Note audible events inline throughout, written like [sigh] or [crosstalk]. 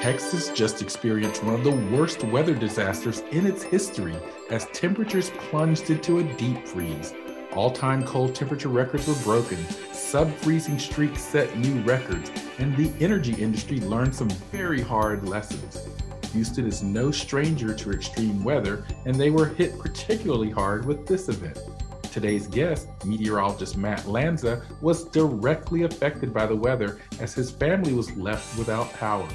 Texas just experienced one of the worst weather disasters in its history as temperatures plunged into a deep freeze. All time cold temperature records were broken, sub freezing streaks set new records, and the energy industry learned some very hard lessons. Houston is no stranger to extreme weather, and they were hit particularly hard with this event. Today's guest, meteorologist Matt Lanza, was directly affected by the weather as his family was left without power.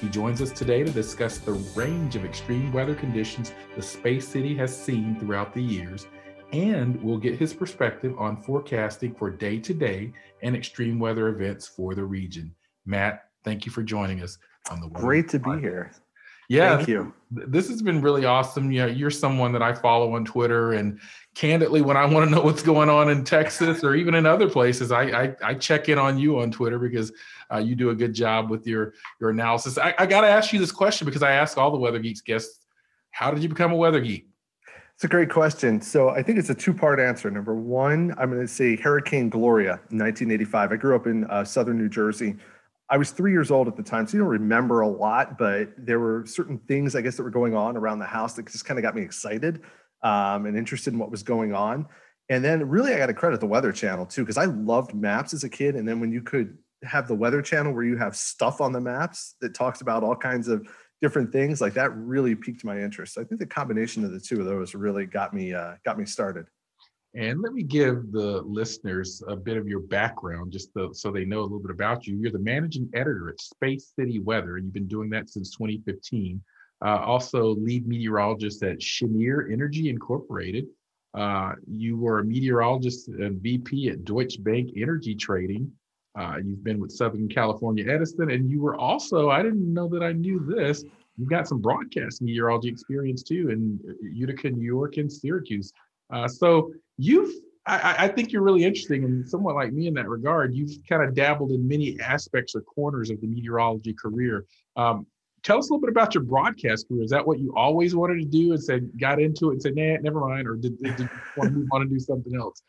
He joins us today to discuss the range of extreme weather conditions the Space City has seen throughout the years, and we'll get his perspective on forecasting for day to day and extreme weather events for the region. Matt, thank you for joining us on the Great to be here. Yeah, thank you. This has been really awesome. You know, you're someone that I follow on Twitter, and candidly, when I want to know what's going on in Texas or even in other places, I I, I check in on you on Twitter because uh, you do a good job with your your analysis. I, I got to ask you this question because I ask all the Weather Geeks guests, how did you become a weather geek? It's a great question. So I think it's a two-part answer. Number one, I'm going to say Hurricane Gloria, 1985. I grew up in uh, southern New Jersey. I was three years old at the time, so you don't remember a lot, but there were certain things, I guess, that were going on around the house that just kind of got me excited um, and interested in what was going on. And then, really, I got to credit the Weather Channel too, because I loved maps as a kid. And then when you could have the Weather Channel where you have stuff on the maps that talks about all kinds of different things, like that really piqued my interest. I think the combination of the two of those really got me uh, got me started. And let me give the listeners a bit of your background just to, so they know a little bit about you. You're the managing editor at Space City Weather, and you've been doing that since 2015. Uh, also, lead meteorologist at Cheniere Energy Incorporated. Uh, you were a meteorologist and VP at Deutsche Bank Energy Trading. Uh, you've been with Southern California Edison, and you were also, I didn't know that I knew this, you've got some broadcast meteorology experience too in Utica, New York, and Syracuse. Uh, so you've I, I, think you're really interesting and somewhat like me in that regard. You've kind of dabbled in many aspects or corners of the meteorology career. Um, tell us a little bit about your broadcast career. Is that what you always wanted to do and said got into it and said, nah, never mind, or did, did you want to move on and do something else?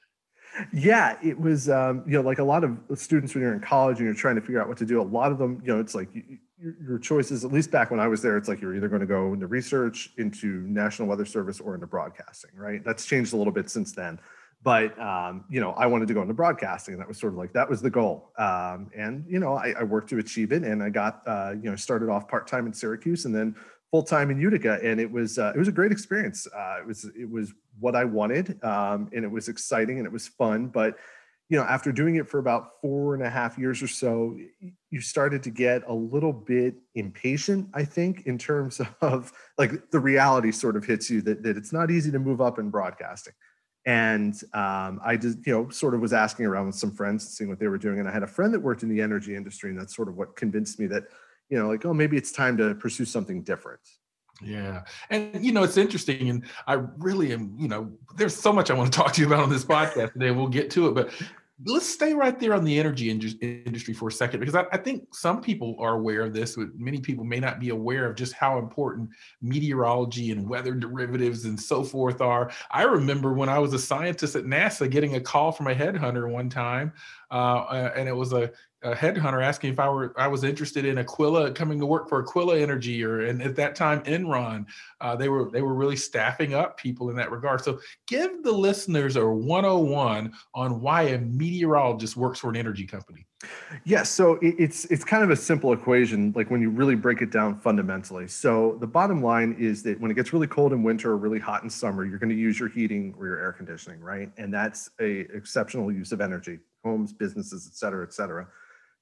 Yeah, it was um, you know like a lot of students when you're in college and you're trying to figure out what to do. A lot of them, you know, it's like your, your choices. At least back when I was there, it's like you're either going to go into research, into National Weather Service, or into broadcasting. Right? That's changed a little bit since then but um, you know i wanted to go into broadcasting and that was sort of like that was the goal um, and you know I, I, worked to achieve it and i got uh, you know started off part-time in syracuse and then full-time in utica and it was uh, it was a great experience uh, it was it was what i wanted um, and it was exciting and it was fun but you know after doing it for about four and a half years or so you started to get a little bit impatient i think in terms [laughs] of like the reality sort of hits you that, that it's not easy to move up in broadcasting and um, I just, you know, sort of was asking around with some friends, seeing what they were doing. And I had a friend that worked in the energy industry, and that's sort of what convinced me that, you know, like, oh, maybe it's time to pursue something different. Yeah. And, you know, it's interesting. And I really am, you know, there's so much I want to talk to you about on this podcast today. We'll get to it. But let's stay right there on the energy industry for a second because I, I, think some people are aware of this but many people may not be aware of just how important meteorology and weather derivatives and so forth are. I remember when i was a scientist at nasa getting a call from a headhunter one time uh, and it was a a headhunter asking if I were I was interested in Aquila coming to work for Aquila Energy or and at that time Enron. Uh, they were they were really staffing up people in that regard. So give the listeners a 101 on why a meteorologist works for an energy company. Yes, yeah, so it's it's kind of a simple equation, like when you really break it down fundamentally. So the bottom line is that when it gets really cold in winter or really hot in summer, you're going to use your heating or your air conditioning, right? And that's a exceptional use of energy, homes, businesses, et cetera, et cetera.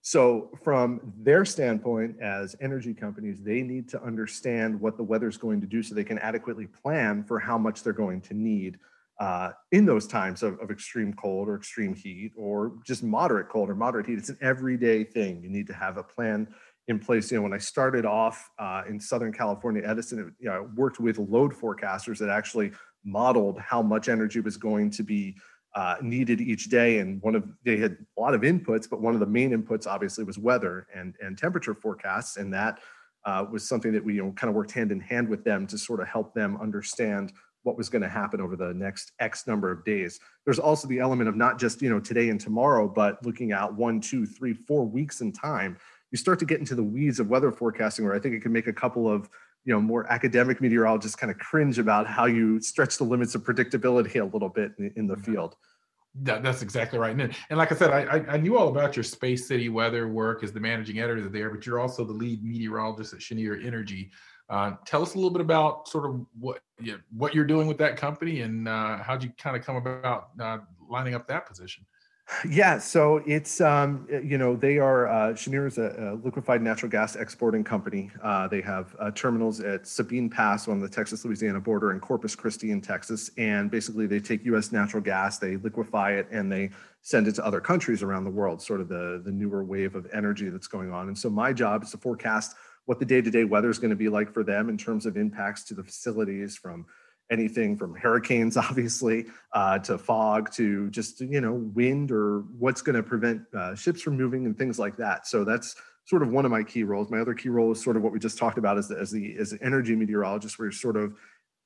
So, from their standpoint as energy companies, they need to understand what the weather is going to do so they can adequately plan for how much they're going to need uh, in those times of, of extreme cold or extreme heat or just moderate cold or moderate heat. It's an everyday thing. You need to have a plan in place. You know, when I started off uh, in Southern California, Edison, it, you know, I worked with load forecasters that actually modeled how much energy was going to be uh, needed each day. And one of they had a lot of inputs, but one of the main inputs obviously was weather and and temperature forecasts, and that uh, was something that we you know kind of worked hand in hand with them to sort of help them understand what was going to happen over the next X number of days. There's also the element of not just you know today and tomorrow, but looking out one, two, three, four weeks in time. You start to get into the weeds of weather forecasting, where I think it can make a couple of you know more academic meteorologists kind of cringe about how you stretch the limits of predictability a little bit in, in the mm-hmm. field. That, that's exactly right. And, and like I said, I, I knew all about your Space City weather work as the managing editor there, but you're also the lead meteorologist at Cheniere Energy. Uh, tell us a little bit about sort of what you know, what you're doing with that company and uh, how'd you kind of come about uh, lining up that position. Yeah, so it's um, you know they are uh, is a, a, liquefied natural gas exporting company. Uh, they have uh, terminals at Sabine Pass on the Texas-Louisiana border and Corpus Christi in Texas, and basically they take U.S. natural gas, they liquefy it, and they send it to other countries around the world. Sort of the the newer wave of energy that's going on. And so my job is to forecast what the day-to-day weather is going to be like for them in terms of impacts to the facilities from anything from hurricanes, [laughs] obviously, uh, to fog, to just you know wind or what's going to prevent uh, ships from moving and things like that. So that's sort of one of my key roles. My other key role is sort of what we just talked about as the as the as an energy meteorologist, where you're sort of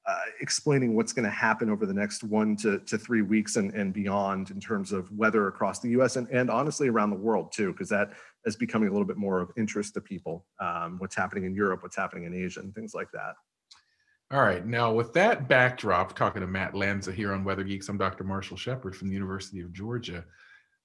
uh, explaining what's going to happen over the next one to, to three weeks and, and beyond in terms of weather across the US and, and honestly around the world too, because that is becoming a little bit more of interest to people. Um, what's happening in Europe, what's happening in Asia, and things like that. All right. Now, with that backdrop, talking to Matt Lanza here on Weather Geeks, I'm Dr. Marshall Shepard from the University of Georgia.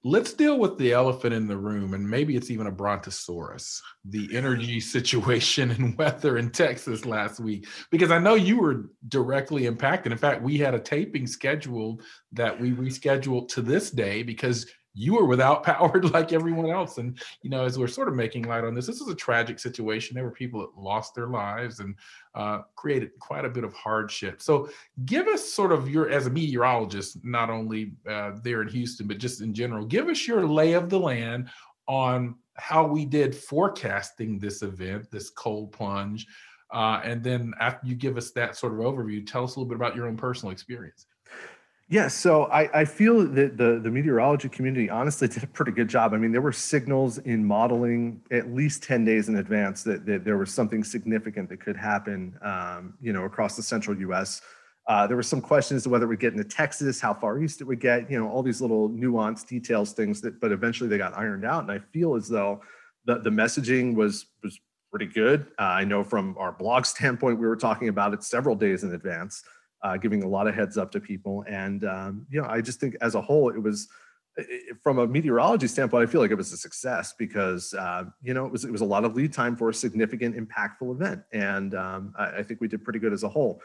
Let's deal with the elephant in the room, and maybe it's even a brontosaurus the energy [laughs] situation and weather in Texas last week, because I know you were directly impacted. In fact, we had a taping scheduled that we rescheduled to this day because you were without [laughs] power like everyone else. And, you know, as we're sort of making light on this, this is a tragic situation. There were people that lost their lives and uh, created quite a bit of hardship. So give us sort of your, as a meteorologist, not only uh, there in Houston, but just in general, give us your lay of the land on how we did forecasting this event, this cold plunge. Uh, and then after you give us that sort of overview, tell us a little bit about your own personal experience. Yeah, so I, I feel that the, the meteorology community honestly [laughs] did a pretty good job. I mean, there were signals in modeling at least 10 days in advance that, that there was something significant that could happen, um, you know, across the central US. Uh, there were some questions to whether we get into Texas, how far east it would get, you know, all these little nuanced details, things that, but eventually they got ironed out. And I feel as though the, the messaging was, was pretty good. Uh, I know from our blog standpoint, we were talking about it several days in advance uh, giving a lot of heads up to people. And um, you know, I just think as a whole, it was it, from a meteorology standpoint, I feel like it was a success because uh, you know it was it was a lot of lead time for a significant, impactful event, and um, I, I, think we did pretty good as a whole.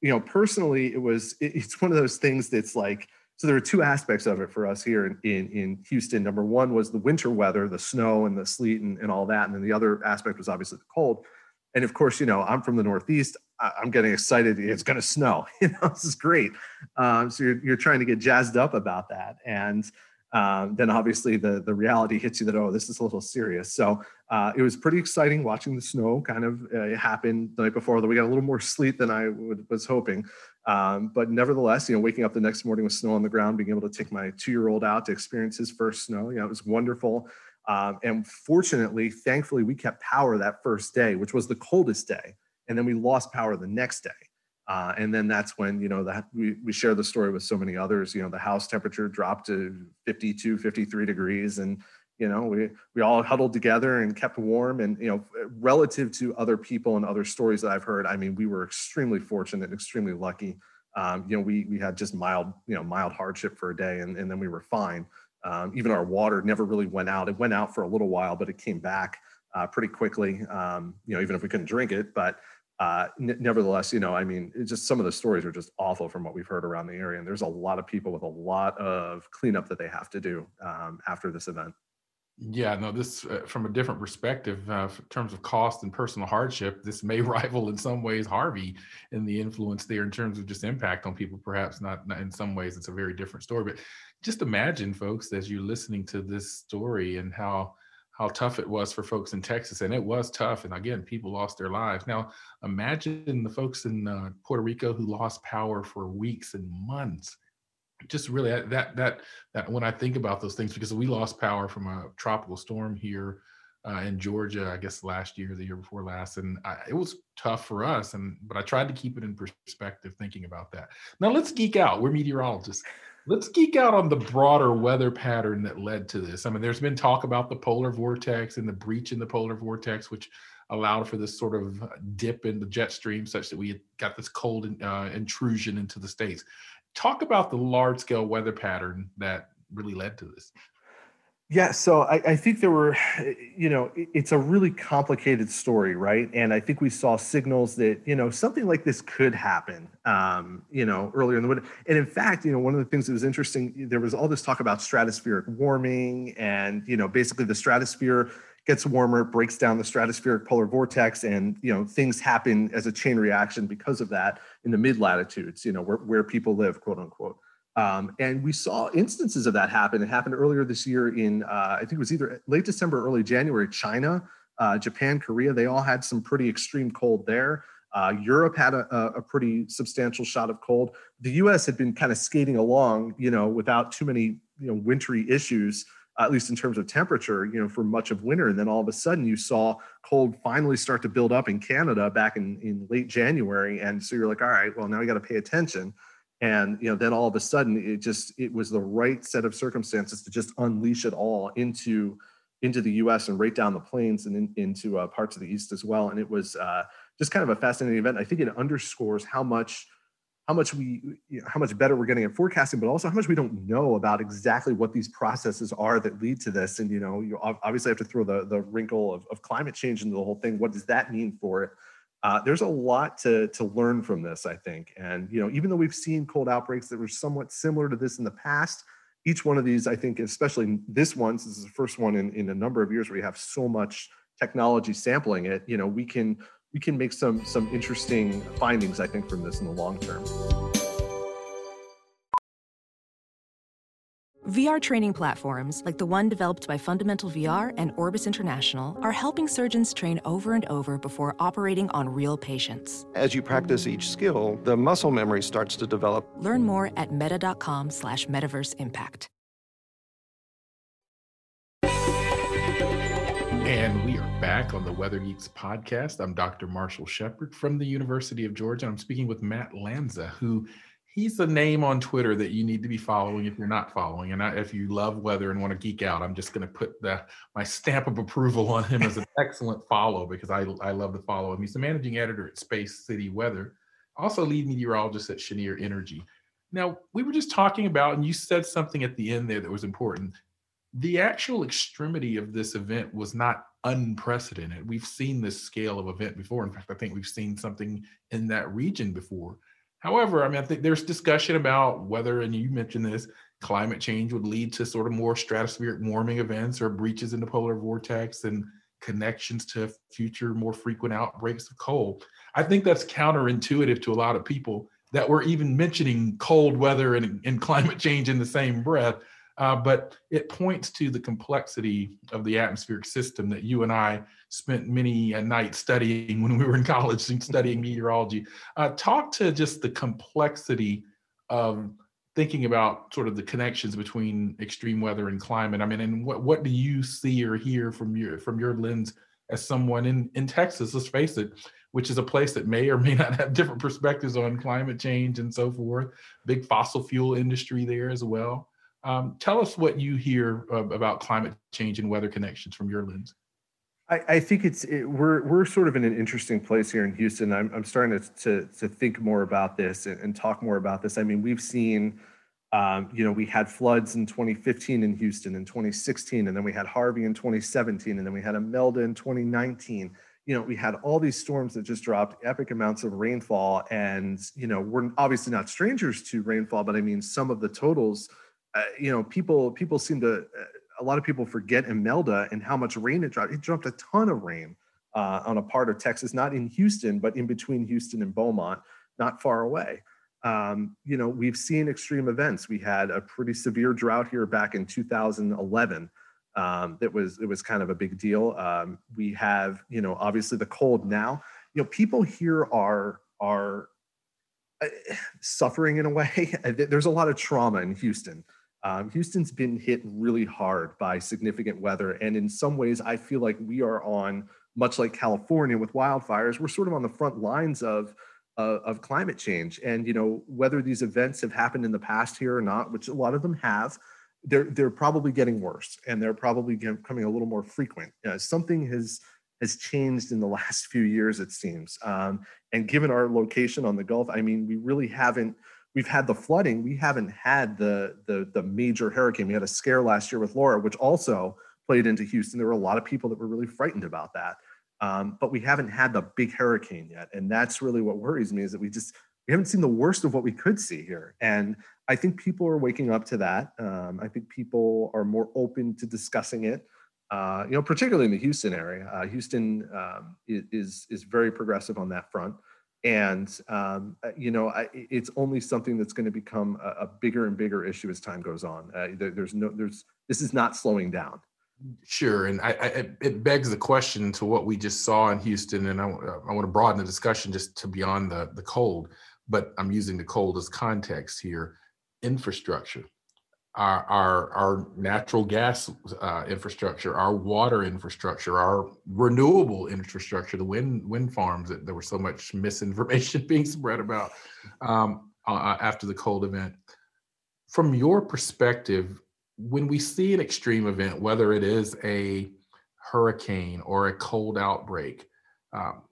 You know, personally, it was [laughs] it, it's one of those things that's like. So there were two aspects of it for us here in, in, in Houston. Number one was the winter weather, the snow and the sleet and, and all that. And then the other aspect was obviously the cold. And of course, you know, I'm from the Northeast. I'm getting excited. It's going to snow. [laughs] You know, this is great. Um, so you're, you're trying to get jazzed up about that. And um, then obviously the, the reality hits you that, oh, this is a little serious. So uh, it was pretty exciting watching the snow kind of uh, happen the night before, although we got a little more sleet than I would, was hoping. Um, but nevertheless, you know, waking up the next morning with snow on the ground, being able to take my two-year-old out to experience his first snow, you know, it was wonderful. Um, and fortunately, thankfully, we kept power that first day, which was the coldest day. And then we lost power the next day. Uh, and then that's when, you know, that we, we share the story with so many others, you know, the house temperature dropped to 52, 53 degrees. And, you know, we, we all huddled together and kept warm. And, you know, relative to other people and other stories that I've heard, I mean, we were extremely fortunate, and extremely lucky. Um, you know, we, we had just mild, you know, mild hardship for a day and, and then we were fine. Um, even our water never really went out. It went out for a little while, but it came back uh, pretty quickly. Um, you know, even if we couldn't drink it, but uh, n- nevertheless, you know, I mean, just some of the stories are just awful from what we've heard around the area, and there's a lot of people with a lot of cleanup that they have to do um, after this event. Yeah, no, this uh, from a different perspective, uh, in terms of cost and personal hardship, this may [laughs] rival in some ways Harvey in the influence there in terms of just impact on people. Perhaps not, not in some ways, it's a very different story. But just imagine, folks, as you're listening to this story and how how tough it was for folks in Texas, and it was tough. And again, people lost their lives. Now, imagine the folks in uh, Puerto Rico who lost power for weeks and months. Just really that that that when I think about those things, because we lost power from a tropical storm here uh, in Georgia, I guess last year, the year before last, and I, it was tough for us. And but I tried to keep it in perspective, thinking about that. Now let's geek out. We're meteorologists. Let's geek out on the broader weather pattern that led to this. I mean, there's been talk about the polar vortex and the breach in the polar vortex, which allowed for this sort of dip in the jet stream, such that we got this cold uh, intrusion into the states. Talk about the large scale weather pattern that really led to this. Yeah, so I, I, think there were, [sighs] you know, it's a really complicated story, right? And I think we saw signals that, you know, something like this could happen, um, you know, earlier in the winter. And in fact, you know, one of the things that was interesting, there was all this talk about stratospheric warming and, you know, basically the stratosphere gets warmer, breaks down the stratospheric polar vortex, and, you know, things happen as a chain reaction because of that in the mid latitudes, you know, where, where people live, quote unquote. Um, and we saw instances of that happen. It happened earlier this year in, uh, I think it was either late December, early January. China, uh, Japan, Korea, they all had some pretty extreme cold there. Uh, Europe had a, a, pretty substantial shot of cold. The U.S. had been kind of skating along, you know, without too many, you know, wintry issues, at least in terms of temperature, you know, for much of winter. And then all of a sudden, you saw cold finally start to build up in Canada back in, in late January. And so you're like, all right, well, now we got to pay attention and you know then all of a sudden it just it was the right set of circumstances to just unleash it all into into the us and right down the plains and in, into uh, parts of the east as well. And it was uh, just kind of a fascinating event. I think it underscores how much how much we you know, how much better we're getting at forecasting but also how much we don't know about exactly what these processes are that lead to this. And you know you obviously have to throw the the wrinkle of, of climate change into the whole thing. What does that mean for it uh, there's a lot to, to learn from this, I think. And, you know, even though we've seen cold outbreaks that were somewhat similar to this in the past, each one of these, I think, especially this one, since this is the first one in, in a number of years where we have so much technology sampling it, you know, we can we can make some some interesting findings, I think, from this in the long term. VR training platforms, like the one developed by Fundamental VR and Orbis International, are helping surgeons train over and over before operating on real patients. As you practice each skill, the muscle memory starts to develop. Learn more at meta.com slash metaverse impact. And we are back on the Weather Geeks podcast. I'm Dr. Marshall Shepard from the University of Georgia. I'm speaking with Matt Lanza, who he's a name on Twitter that you need to be following if you're not following. And I, if you love weather and want to geek out, I'm just going to put the, my stamp of approval on him as an [laughs] excellent follow because I, I love to follow him. He's the managing editor at Space City Weather, also lead meteorologist at Cheniere Energy. Now, we were just talking about, and you said something at the end there that was important. The actual extremity of this event was not unprecedented. We've seen this scale of event before. In fact, I think we've seen something in that region before. However, I mean, I think there's discussion about whether, and you mentioned this, climate change would lead to sort of more stratospheric warming events or breaches in the polar vortex and connections to future more frequent outbreaks of cold. I think that's counterintuitive to a lot of people that we're even mentioning cold weather and, and climate [laughs] change in the same breath. Uh, but it points to the complexity of the atmospheric system that you and I spent many a night studying [laughs] when we were in college studying meteorology. Uh, talk to just the complexity of thinking about sort of the connections between extreme weather and climate. I mean, and what what do you see or hear from your from your lens as someone in in Texas? Let's face it, which is a place that may or may not have different perspectives on climate change and so forth. Big fossil fuel industry there as well. Um, tell us what you hear uh, about climate change and weather connections from your lens. I, I think it's it, we're we're sort of in an interesting place here in Houston. I'm I'm starting to to, to think more about this and, and, talk more about this. I mean, we've seen, um, you know, we had floods in 2015 in Houston in 2016, and then we had Harvey in 2017, and then we had Imelda in 2019. You know, we had all these storms that just dropped epic amounts of rainfall, and you know, we're obviously not strangers to rainfall, but I mean, some of the totals uh, you know, people people seem to uh, a lot of people forget Imelda and how much rain it dropped. It dropped a ton of rain uh, on a part of Texas, not in Houston, but in between Houston and Beaumont, not far away. Um, you know, we've seen extreme events. We had a pretty severe drought here back in 2011. um, that was it was kind of a big deal. Um, we have you know obviously the cold now. You know people here are are uh, suffering in a way. [laughs] There's a lot of trauma in Houston. Um, Houston's been hit really hard by significant weather, and in some ways, I feel like we are on much like California with wildfires. We're sort of on the front lines of of climate change, and you know whether these events have happened in the past here or not, which a lot of them have they're they're probably getting worse and they're probably becoming a little more frequent. Uh, something has has changed in the [laughs] last few years, it seems. Um, and given our location on the Gulf, I mean, we really haven't. We've had the flooding. We haven't had the the the major hurricane. We had a scare last year with Laura, which also played into Houston. There were a lot of people that were really frightened about that. Um, but we haven't had the big hurricane yet, and that's really what worries me is that we just we haven't seen the worst of what we could see here. And I think people are waking up to that. Um, I think people are more open to discussing it. Uh, you know, particularly in the Houston area. Uh, Houston um, is is very progressive on that front, and um, uh, you know, I, it's only something that's going to become a, a, bigger and bigger issue as time goes on. Uh, there, there's no, there's this is not slowing down. Sure, and I, I, it begs the question to what we just saw in Houston, and I, I want to broaden the discussion just to beyond the the cold but I'm using the cold as context here. Infrastructure, our our, our natural gas uh, infrastructure, our water infrastructure, our renewable infrastructure, the wind wind farms that there was so much misinformation [laughs] being spread about um, uh, after the cold event. From your perspective, when we see an extreme event, whether it is a hurricane or a cold outbreak, um,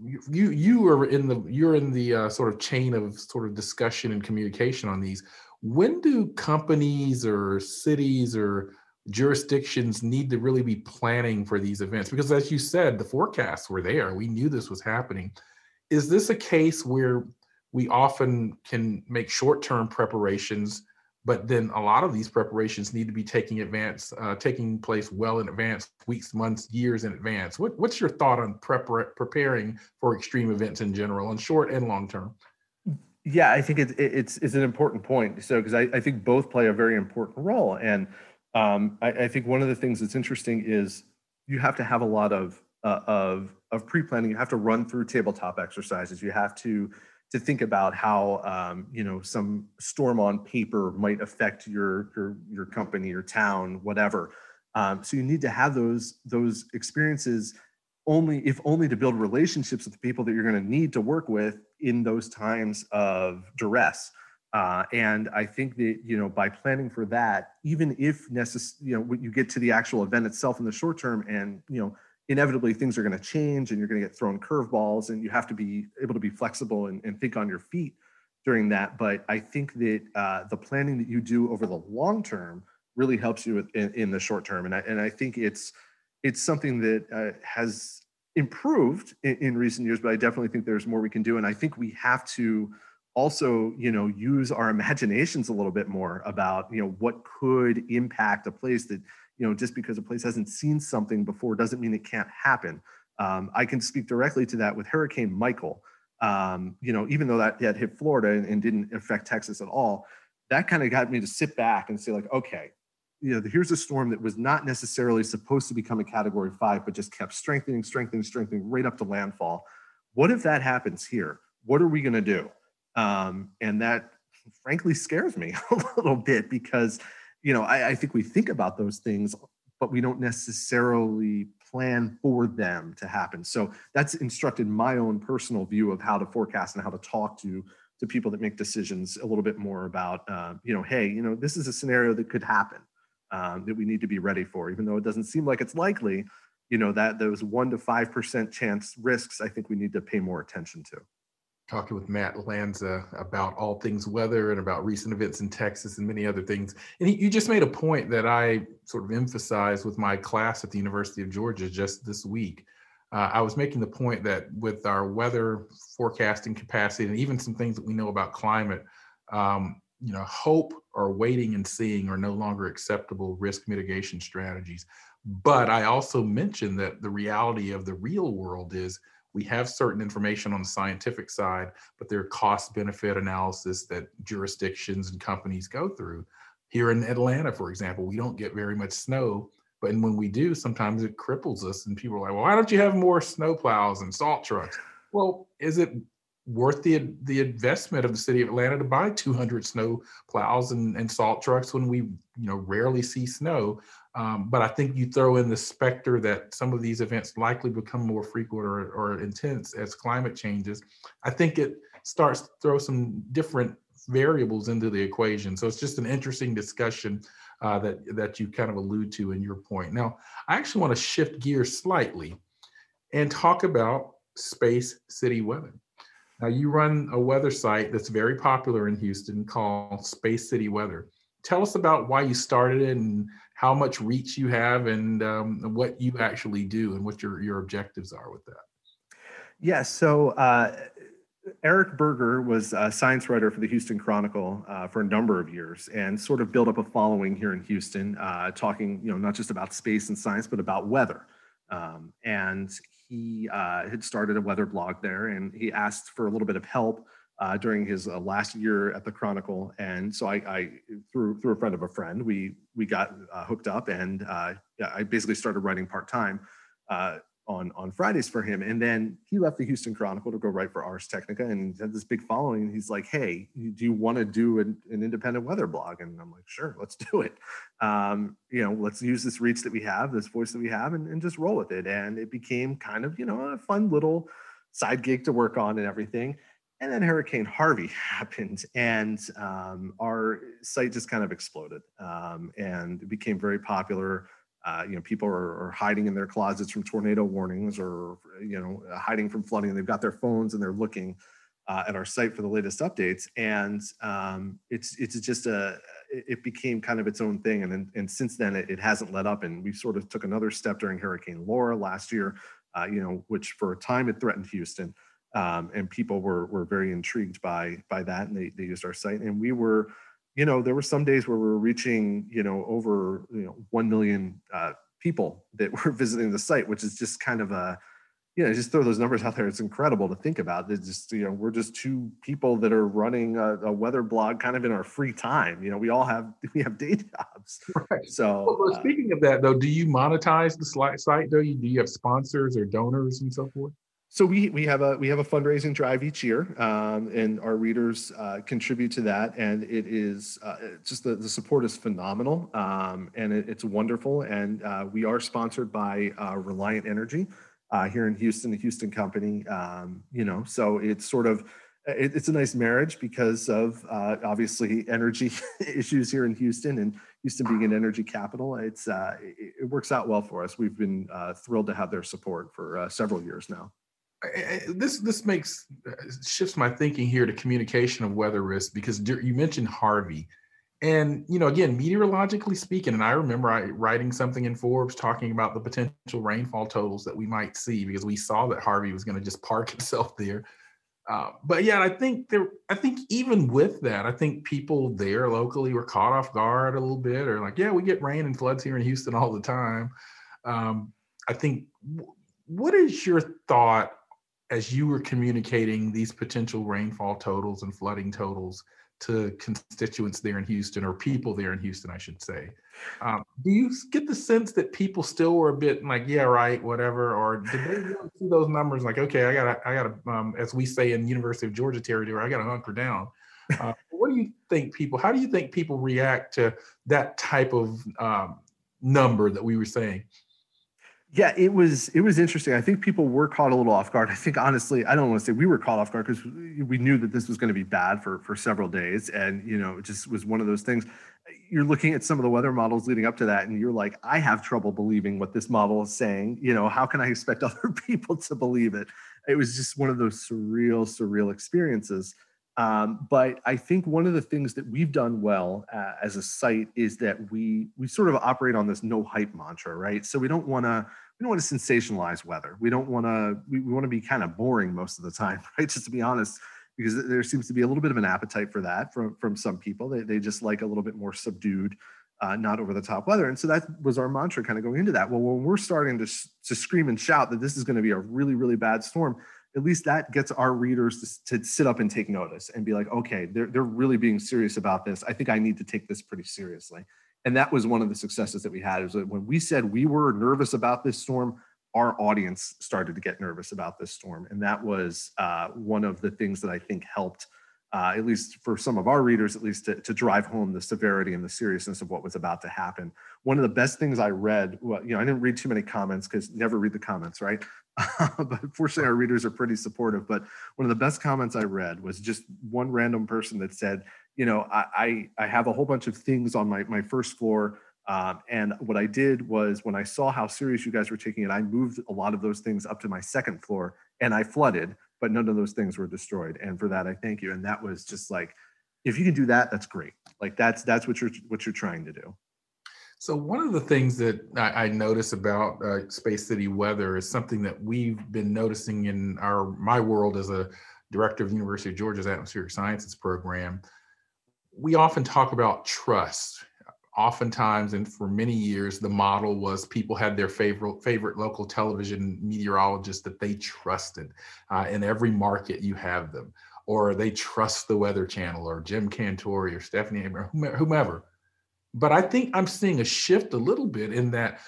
you you are in the you're in the uh, sort of chain of sort of discussion and communication on these when do companies or cities or jurisdictions need to really be planning for these events? Because as you said the forecasts were there. We knew this was happening. Is this a case where we often can make short-term preparations but then a lot of these preparations need to be taking advance uh, taking place well in advance weeks months years in advance? What, what's your thought on prepar- preparing for extreme events in general on short and long term yeah i think it, it's it's an important point. So because I, I think both play a very important role. And um, I, I, think one of the things that's interesting is you have to have a lot of uh, of of pre-planning. You have to run through tabletop exercises. You have to to think about how um, you know some storm on paper might affect your your your company, your town, whatever. Um, so you need to have those those experiences only if only to build relationships with the people that you're going to need to work with in those times of duress. Uh, and I think that you know by planning for that, even if necessary, you know when you get to the actual event itself in the short term, and you know inevitably things are going to change and you're going to get thrown curveballs and you have to be able to be flexible and, and think on your feet during that but i think that uh, the planning that you do over the long term really helps you in, in the short term and I, and I think it's it's something that uh, has improved in, in recent years but i definitely think there's more we can do. And i think we have to also you know use our imaginations a little bit more about you know what could impact a place that you know just because a place hasn't seen something before doesn't mean it can't happen. Um, i can speak directly to that with hurricane michael. Um, you know even though that, that hit florida and, and didn't affect texas at all that kind of got me to sit back and say like okay you know here's a storm that was not necessarily supposed to become a category five but just kept strengthening strengthening strengthening right up to landfall. What if that happens here? What are we going to do? Um, and that frankly scares me [laughs] a little bit because you know, I, I think we think about those things, but we don't necessarily plan for them to happen. So that's instructed my own personal view of how to forecast and how to talk to to people that make decisions a little bit more about, uh, you know, hey, you know, this is a scenario that could happen um, that we need to be ready for, even though it doesn't seem like it's likely. You know that those one to five percent chance risks, I think we need to pay more attention to talking with Matt Lanza about all things weather and about recent events in Texas and many other things. And he, you just made a point that I sort of emphasized with my class at the University of Georgia just this week. Uh, I was making the point that with our weather forecasting capacity and even some things that we know about climate, um, you know, hope or waiting and seeing are no longer acceptable risk mitigation strategies. But I also mentioned that the reality of the real world is we have certain information on the scientific side, but there are cost benefit analysis that jurisdictions and companies go through. Here in Atlanta, for example, we don't get very much snow, But when we do, sometimes it cripples us, and people are like, "Well, why don't you have more snow plows and salt trucks?" Well, is it worth the the investment of the city of Atlanta to buy 200 snow plows and, and salt trucks when we you know rarely see snow. Um, but I think you throw in the specter that some of these events likely become more frequent or, or intense as climate changes. I think it starts to throw some different variables into the equation. So it's just an interesting discussion uh, that that you kind of allude to in your point. Now, I actually want to shift gears slightly and talk about space city weather. Now, you run a weather site that's very popular in Houston called Space City Weather. Tell us about why you started it and how much reach you have and um, what you actually do and what your, your objectives are with that. Yes. Yeah, so, uh, Eric Berger was a science writer for the Houston Chronicle uh, for a number of years and sort of built up a following here in Houston, uh, talking, you know, not just about space and science, but about weather. Um, and he uh, had started a weather blog there and he asked for a little bit of help uh, during his uh, last year at the Chronicle. And so I, I, through through a friend of a friend, we we got uh, hooked up, and uh, I basically started writing part time uh, on on Fridays for him. And then he left the Houston Chronicle to go write for Ars Technica, and had this big following. He's like, "Hey, do you want to do an, an, independent weather blog?" And I'm like, "Sure, let's do it. Um, you know, let's use this reach that we have, this voice that we have, and, and just roll with it." And it became kind of you know a fun little side gig to work on and everything. And then Hurricane Harvey [laughs] happened, and um, our site just kind of exploded um, and became very popular uh, you know, people are, are, hiding in their closets from tornado warnings or, you know, hiding from flooding. And they've got their phones and they're looking uh, at our site for the latest updates. And um, it's, it's just a, it became kind of its own thing. And, and since then it, it hasn't let up. And we sort of took another step during Hurricane Laura last year, uh, you know, which for a time it threatened Houston. Um, and people were, were very intrigued by, by that. And they, they used our site and we were, you know, there were some days where we were reaching, you know, over, you know, 1 million uh, people that [laughs] were visiting the site, which is just kind of a, you know, just throw those numbers out there. It's incredible to think about. It's just, you know, we're just two people that are running a, a weather blog kind of in our free time. You know, we all have, [laughs] we have day jobs. [laughs] Right. So well, speaking uh, of that though, do you monetize the site though? Do you have sponsors or donors and so forth? So we we have a we have a fundraising drive each year, um, and our readers uh, contribute to that, and it is uh, just the, the support is phenomenal, um, and it, it's wonderful. And uh, we are sponsored by uh, Reliant Energy uh, here in Houston, the Houston company. Um, you know, so it's sort of it, it's a nice marriage because of uh, obviously energy [laughs] issues here in Houston, and Houston being an energy capital. It's it, it, works out well for us. We've been thrilled to have their support for several years now this this makes shifts my thinking here to communication of weather risk because you mentioned Harvey, and you know again meteorologically speaking, and I remember I writing something in Forbes talking about the potential rainfall totals that we might see because we saw that Harvey was going to just park [laughs] itself there. Uh, but yeah, I think there. I think even with that, I think people there locally were caught off guard a little bit, or like, yeah, we get rain and floods here in Houston all the time. Um, I think. What is your thought as you were communicating these potential rainfall totals and flooding totals to constituents there in Houston or people there in Houston, I should say. Um, do you get the sense that people still were a bit like, yeah, right, whatever, or did they see those numbers like, okay, I gotta, I gotta, um, as we say in University of Georgia territory, I gotta hunker down. Uh, what do you think people? How do you think people react to that type of um, number that we were saying? Yeah, it was it was interesting. I think people were caught a little off guard. I think honestly, I don't want to say we were caught off guard because we knew that this was going to be bad for for several days, and you know, it just was one of those things. You're looking at some of the weather models leading up to that, and you're like, I have trouble believing what this model is saying. You know, how can I expect [laughs] other people to believe it? It was just one of those surreal, surreal experiences. Um, but I think one of the things that we've done well uh, as a site is that we we sort of operate on this no hype mantra, right? So we don't want to we don't want to sensationalize weather. We don't want to we, we want to be kind of boring most of the time, [laughs] right? Just to be honest, because there seems to be a little bit of an appetite for that from from some people. They they just like a little bit more subdued. Uh, not over the top weather. And so that was our mantra kind of going into that. Well, when we're starting to, to scream and shout that this is going to be a really, really bad storm, at least that gets our readers to, to, sit up and take notice and be like, okay, they're, they're really being serious about this. I think I need to take this pretty seriously. And that was one of the successes that we had is that when we said we were nervous about this storm our audience started to get nervous about this storm and that was uh, one of the things that i think helped uh, at least for some of our readers, at least to, to, drive home the severity and the seriousness of what was about to happen. One of the best things I read, well, you know, I didn't read too many comments because never read the comments, right? [laughs] but fortunately, our readers are pretty supportive. But one of the best comments I read was just one random person that said, you know, I I, I have a whole bunch of things on my my first floor. Um, and what I did was when I saw how serious you guys were taking it, I moved a lot of those things up to my second floor and I flooded but none of those things were destroyed. And for that, I thank you. And that was just like, if you can do that, that's great. Like that's that's what you're what you're trying to do. So one of the things that I, I notice about uh, Space City weather is something that we've been noticing in our my world as a director of the University of Georgia's Atmospheric Sciences program. We often talk about trust. Oftentimes and for many years the model was people had their favorite favorite local television meteorologist that they trusted uh, in every market you have them. Or they trust the weather channel or jim cantore or stephanie or whomever but i think i'm seeing a shift a little bit in that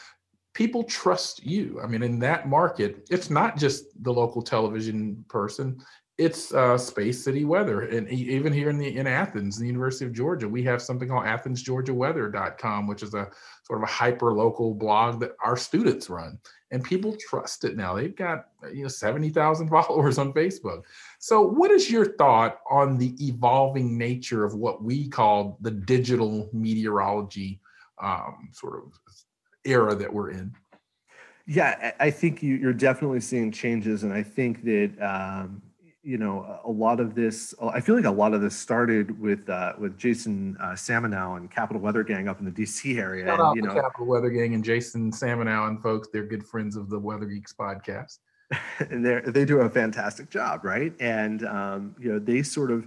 people trust you. I mean in that market it's not just the local television person it's uh, space city weather. And even here in the in athens the university of georgia we have something called athensgeorgiaweather.com which is a sort of a hyper local blog that our students run. And people trust it now. They've got you know 70000 [laughs] followers on facebook. So what is your thought on the evolving nature of what we call the digital meteorology um, sort of era that we're in? Yeah i think you, are definitely seeing changes. And i think that um, you know a lot of this i feel like a lot of this started with uh, with jason uh, Samenow and capital weather gang up in the dc area Shout and, you know capital weather gang and jason Samenow and folks. They're good friends of the weather geeks podcast. [laughs] And they they do a fantastic job right? And um, you know they sort of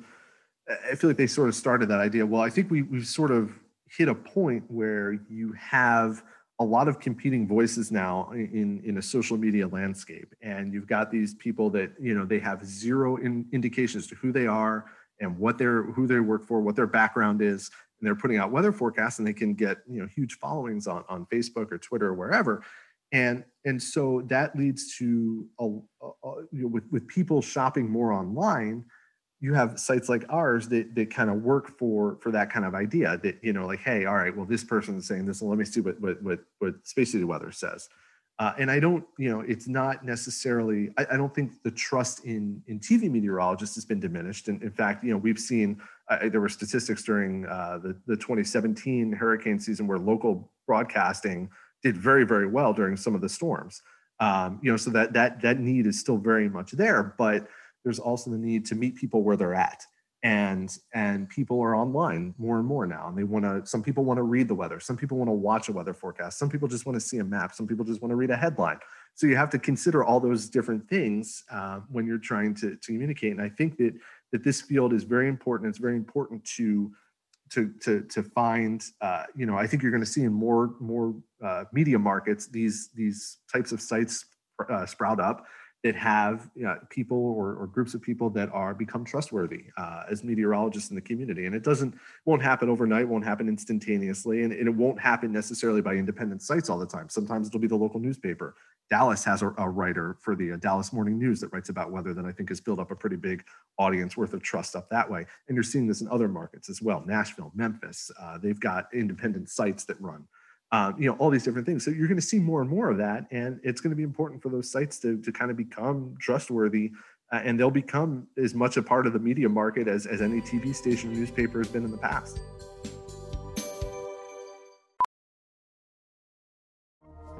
i feel like they sort of started that idea. Well i think we we've sort of hit a point where you have a lot of competing voices now in in a social media landscape. And you've got these people that you know they have zero in, indications to who they are and what they're who they work for what their background is. And they're putting out weather forecasts and they can get you know huge followings on on facebook or twitter or wherever. And and so that leads to a, a, you know, with with people shopping more online you have sites like ours that, that kind of work for for that kind of idea that you know like hey all right well this person is saying this and let me see what what what, what space city weather says. Uh, and i don't you know it's not necessarily I, I, don't think the trust in in tv meteorologists has been diminished. And in fact you know we've seen uh, there were statistics during uh, the, the 2017 hurricane season where local broadcasting did very very well during some of the storms. Um, you know so that that that need is still very much there but there's also the need to meet people where they're at. And and people are online more and more now and they want to some people want to read the weather some people want to watch a weather forecast some people just want to see a map some people just want to read a headline. So you have to consider all those different things uh, when you're trying to, to communicate. And i think that that this field is very important. It's very important to to to to find uh, you know i think you're going to see in more more uh, media markets these these types of sites uh, sprout up that have you know, people or, or, groups of people that are become trustworthy uh, as meteorologists in the community. And it doesn't won't happen overnight won't happen instantaneously and, and, it won't happen necessarily by independent sites all the time. Sometimes it'll be the local newspaper. Dallas has a, a writer for the uh, dallas morning news that writes about weather that i think has built up a pretty big audience worth of trust up that way. And you're seeing this in other markets as well. Nashville memphis uh, they've got independent sites that run um, you know all these different things. So you're going to see more and more of that and it's going to be important for those sites to, to kind of become trustworthy uh, and they'll become as much a part of the media market as, as any tv station newspaper has been in the past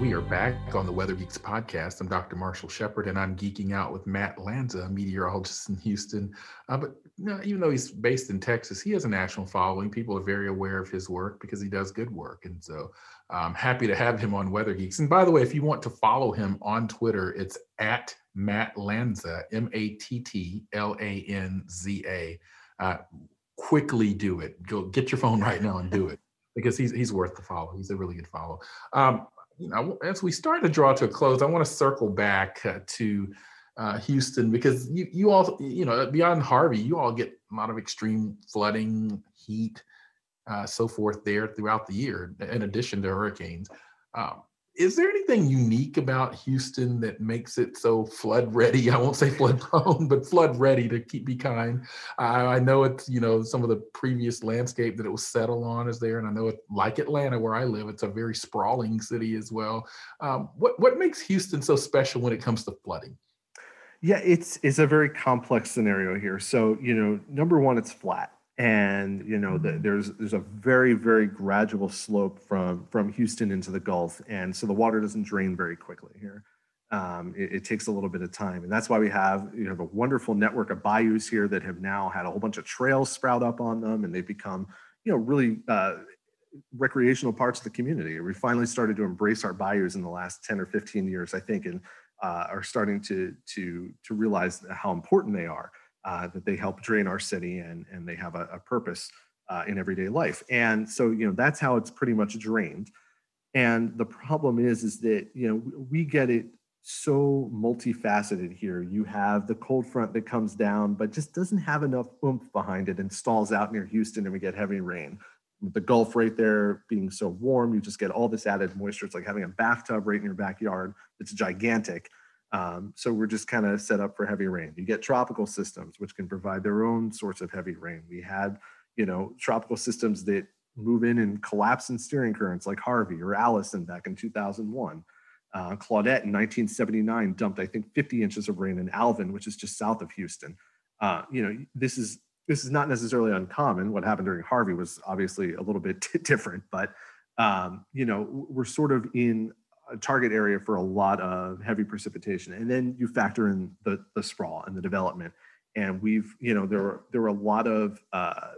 We are back on the Weather Geeks podcast. I'm Dr. Marshall Shepard, and I'm geeking out with Matt Lanza, a meteorologist in Houston. Uh, but you know, even though he's based in Texas, he has a national following. People are very aware of his work because he does good work. And so I'm happy to have him on Weather Geeks. And by the way, if you want to follow him on Twitter, it's at Matt Lanza, M A T T L A N Z A. Uh, quickly do it. Go get your phone right now and do it because he's he's worth the follow. He's a really good follow. Um, you know, as we start to draw to a close, I want to circle back uh, to uh, Houston because you you all you know beyond Harvey, you all get a lot of extreme flooding, heat, uh, so forth there throughout the year. In addition to hurricanes, um, is there anything unique about Houston that makes it so flood ready? [laughs] I won't say flood prone, but flood ready to keep be kind. I, I, know it's you know some of the previous landscape that it was settled on is there, and I know it like Atlanta where I live, it's a very sprawling city as well. Um, what what makes Houston so special when it comes to flooding? Yeah, it's it's a very complex scenario here. So you know, number one, it's flat and you know the, mm-hmm. there's there's a very very gradual slope from from Houston into the Gulf, and so the water doesn't drain very quickly here. Um, it, it, takes a little bit of time, and that's why we have you know a wonderful network of bayous here that have now had a whole bunch of trails sprout up on them, and they've become you know really uh, recreational parts of the community. We finally started to embrace our bayous in the last ten or fifteen years, I think, and uh, are starting to to to realize how important they are uh, that they help drain our city and, and they have a, a purpose uh, in everyday life. And so, you know, that's how it's pretty much drained. And the problem is, is that, you know, we get it so multifaceted here. You have the cold front that comes down, but just doesn't have enough oomph behind it and stalls out near Houston and we get heavy rain. With the Gulf right there being so warm, you just get all this added moisture. It's like having a bathtub right in your backyard. It's gigantic. Um, so we're just kind of set up for heavy rain. You get tropical systems, which can provide their own source of heavy rain. We had, you know, tropical systems that move in and collapse in steering currents like Harvey or Allison back in 2001. Uh, Claudette in 1979 dumped, I think, 50 inches of rain in Alvin, which is just south of Houston. Uh, you know, this is this is not necessarily uncommon. What happened during Harvey was obviously a little bit [laughs] different, but um, you know, we're sort of in a target area for a lot of heavy precipitation. And then you factor in the, the sprawl and the development. And we've, you know, there were, there were a lot of uh,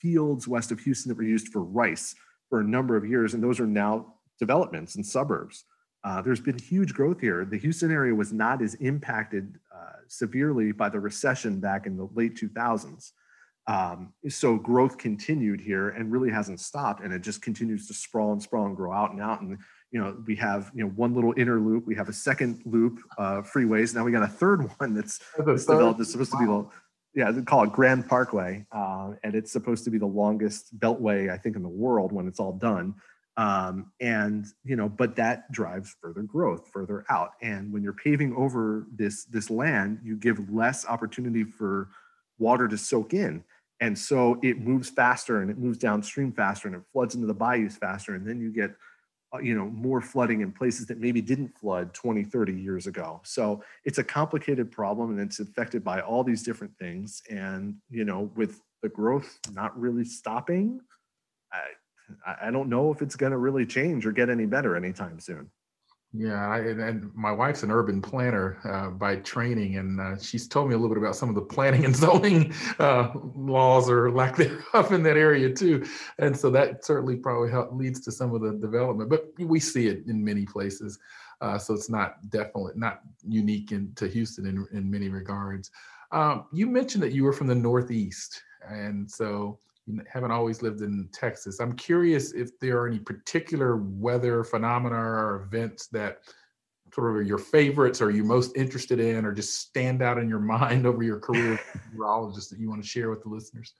fields west of Houston that were used for rice for a number of years. And those are now developments and suburbs. Uh, there's been huge growth here. The Houston area was not as impacted uh, severely by the recession back in the late 2000s. Um, so growth continued here and really hasn't stopped, and it just continues to sprawl and sprawl and grow out and out. And you know, we have you know one little inner loop. We have a second loop, uh, freeways. Now we got a third [laughs] one that's, that's developed. It's supposed wow. to be the yeah, they call it Grand Parkway, uh, and it's supposed to be the longest beltway I think in the world when it's all done. Um, and you know, but that drives further growth further out. And when you're paving over this this land, you give less opportunity for water to soak in. And so it moves faster and it moves downstream faster and it floods into the bayous faster. And then you get Uh, you know more flooding in places that maybe didn't flood 20 30 years ago. So it's a complicated problem and it's affected by all these different things. And you know with the growth not really stopping i i don't know if it's going to really change or get any better anytime soon yeah, I, and my wife's an urban planner uh, by training, and uh, she's told me a little bit about some of the planning [laughs] and zoning uh, laws or lack thereof in that area too. And so that certainly probably help, leads to some of the development. But we see it in many places, uh, so it's not definitely not unique in, to Houston in, in many regards. Um, you mentioned that you were from the Northeast, and so haven't always lived in Texas. I'm curious if there are any particular weather phenomena or events that sort of are your favorites or you most interested in or just stand out in your [laughs] mind over your career as a meteorologist that you want to share with the listeners?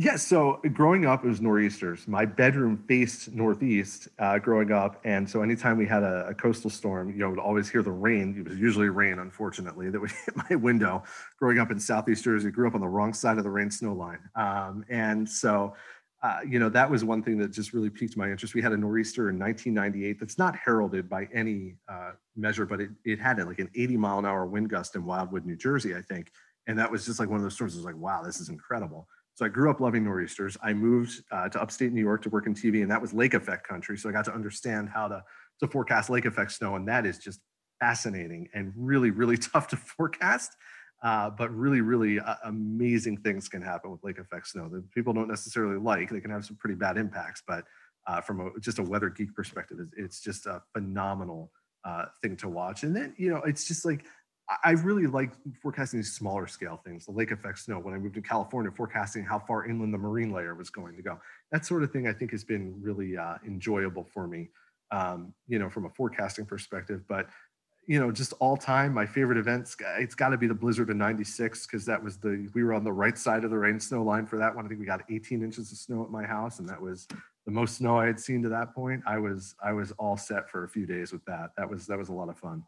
Yeah, so growing up, it was nor'easters. My bedroom faced northeast uh, growing up, and so anytime we had a, a, coastal storm, you know, would always hear the rain. It was usually rain, unfortunately, that would [laughs] hit my window. Growing up in southeast Jersey, grew up on the wrong side of the rain snow line, um, and so uh, you know that was one thing that just really piqued my interest. We had a nor'easter in 1998 that's not heralded by any uh, measure, but it it had like an 80 mile an hour wind gust in Wildwood, New Jersey, I think, and that was just like one of those storms. It was like, wow, this is incredible. So I grew up loving nor'easters. I moved uh, to upstate New York to work in TV, and that was lake effect country. So I got to understand how to to forecast lake effect snow, and that is just fascinating and really, really [laughs] tough to forecast. Uh, but really, really uh, amazing things can happen with lake effect snow that people don't necessarily like. They can have some pretty bad impacts, but uh, from a, just a weather geek perspective, it's, it's just a phenomenal uh, thing to watch. And then, you know, it's just like I really like forecasting these smaller scale things, the lake effect snow. When I moved to California, forecasting how far inland the marine layer was going to go. That sort of thing I think has been really uh, enjoyable for me, um, you know, from a forecasting perspective. But you know, just all time, my favorite events, it's got to be the blizzard of 96 because that was the, we were on the right side of the rain snow line for that one. I think we got 18 inches of snow at my house and that was the most snow I had seen to that point. I was, I was all set for a few days with that. That was, that was a lot of fun.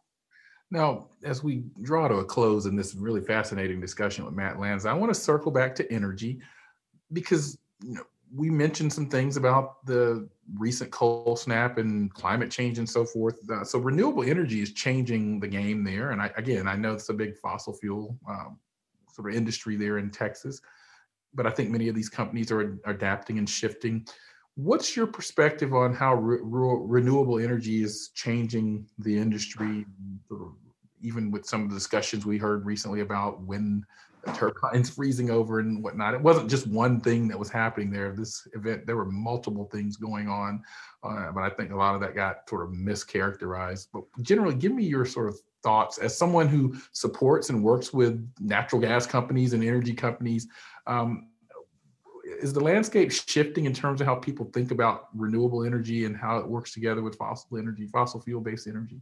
Now, as we draw to a close in this really fascinating discussion with Matt Lanza, I want to circle back to energy because you know, we mentioned some things about the recent cold snap and climate change and so forth. Uh, so renewable energy is changing the game there. And I, again, I know it's a big fossil fuel um, sort of industry there in Texas, but I think many of these companies are, are adapting and shifting. What's your perspective on how re- re- renewable energy is changing the industry, even with some of the discussions we heard recently about wind turbines [laughs] freezing over and whatnot. It wasn't just one thing that was happening there. This event, there were multiple things going on, uh, but I think a lot of that got sort of mischaracterized. But generally, give me your sort of thoughts as someone who supports and works with natural gas companies and energy companies. Um, is the landscape shifting in terms of how people think about renewable energy and how it works together with fossil energy, fossil fuel based energy?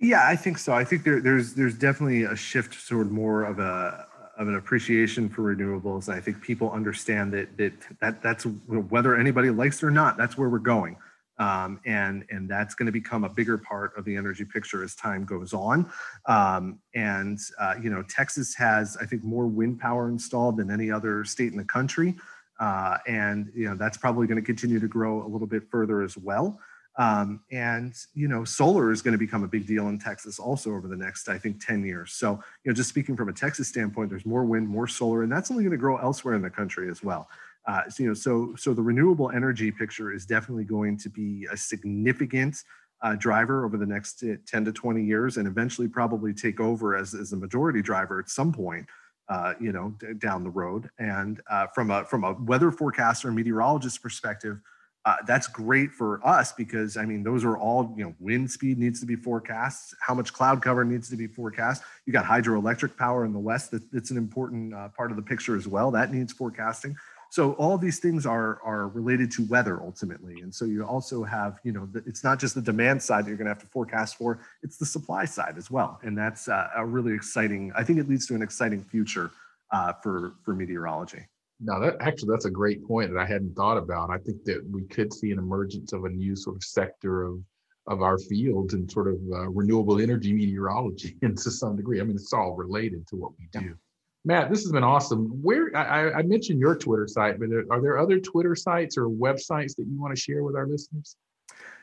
Yeah, I think so. I think there, there's there's definitely a shift toward more of a of an appreciation for renewables. I think people understand that that, that that's whether anybody likes it or not, that's where we're going. Um, and and that's going to become a bigger part of the energy picture as time goes on. Um, and uh, you know, Texas has I think more wind power installed than any other state in the country, uh, and you know that's probably going to continue to grow a little bit further as well. Um, and you know, solar is going to become a big deal in Texas also over the next, I think, 10 years. So, you know, just speaking from a Texas standpoint, there's more wind, more solar, and that's only going to grow elsewhere in the country as well. Uh, so, you know, so so the renewable energy picture is definitely going to be a significant uh, driver over the next uh, 10 to 20 years, and eventually probably take over as as a majority driver at some point. Uh, you know, d- down the road. And uh, from a from a weather forecaster and meteorologist perspective, uh, that's great for us because I mean those are all you know wind speed needs to be forecast, how much cloud cover needs to be forecast. You got hydroelectric power in the west that, that's an important uh, part of the picture as well. That needs forecasting. So all these things are are related to weather ultimately, and so you also have you know it's not just the demand side that you're going to have to forecast for; it's the supply side as well, and that's uh, a really exciting. I think it leads to an exciting future uh, for for meteorology. No, that actually that's a great point that I hadn't thought about. I think that we could see an emergence of a new sort of sector of of our field and sort of uh, renewable energy meteorology, and [laughs] to some degree, I mean, it's all related to what we do. Yeah. Matt, this has been awesome. Where I, I mentioned your Twitter site, but are there other Twitter sites or websites that you want to share with our listeners?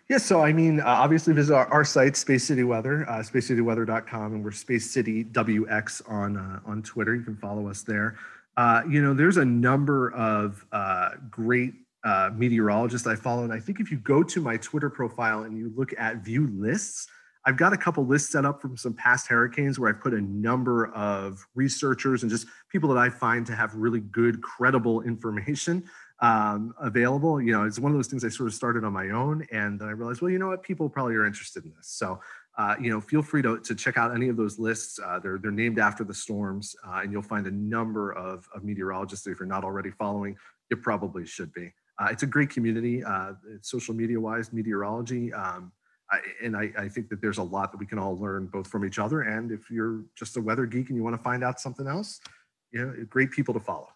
Yeah, so I mean, uh, obviously visit our, our, site, Space City Weather, uh, spacecityweather.com, and we're Space City WX on uh, on Twitter. You can follow us there. Uh, you know, there's a number of uh, great uh, meteorologists I follow. And I think if you go to my Twitter profile and you look at view lists, I've got a couple lists set up from some past hurricanes where I've put a number of researchers and just people that I find to have really good, credible information um, available. You know, it's one of those things I sort of started on my own. And then I realized, well, you know what? People probably are interested in this. So uh, you know, feel free to, to check out any of those lists. Uh, they're, they're named after the storms, uh, and you'll find a number of, of meteorologists. If you're not already following, you probably should be. Uh, it's a great community, uh, social media wise, meteorology. Um, I, and I, I, think that there's a lot that we can all learn both from each other. And if you're just a weather geek and you want to find out something else, you know, great people to follow.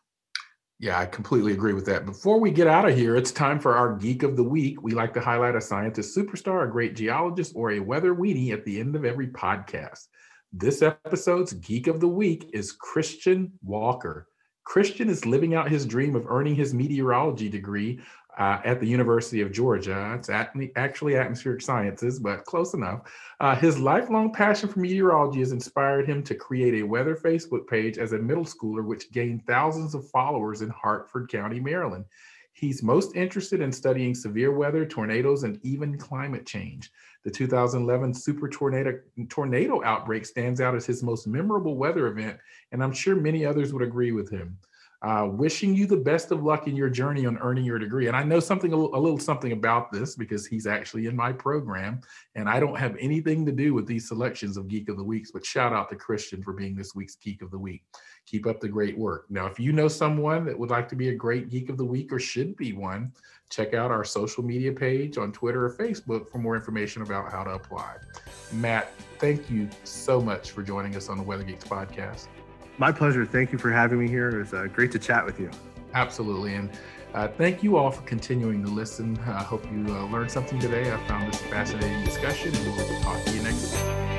Yeah, I completely agree with that. Before we get out of here, it's time for our Geek of the Week. We like to highlight a scientist superstar, a great geologist, or a weather weenie at the end of every podcast. This episode's Geek of the Week is Christian Walker. Christian is living out his dream of earning his meteorology degree uh, at the University of Georgia. It's actually atmospheric sciences, but close enough. Uh, his lifelong passion for meteorology has inspired him to create a weather Facebook page as a middle schooler, which gained thousands of followers in Harford County, Maryland. He's most interested in studying severe weather, tornadoes, and even climate change. The 2011 super tornado, tornado outbreak stands out as his most memorable weather event, and I'm sure many others would agree with him. Uh, wishing you the best of luck in your journey on earning your degree. And I know something a little something about this because he's actually in my program, and I don't have anything to do with these selections of Geek of the Weeks. But shout out to Christian for being this week's Geek of the Week. Keep up the great work. Now, if you know someone that would like to be a great Geek of the Week or should be one, check out our social media page on Twitter or Facebook for more information about how to apply. Matt, thank you so much for joining us on the Weather Geeks podcast. My pleasure. Thank you for having me here. It was uh, great to chat with you. Absolutely. And uh, thank you all for continuing to listen. I hope you uh, learned something today. I found this a fascinating discussion, and we'll talk to you next week.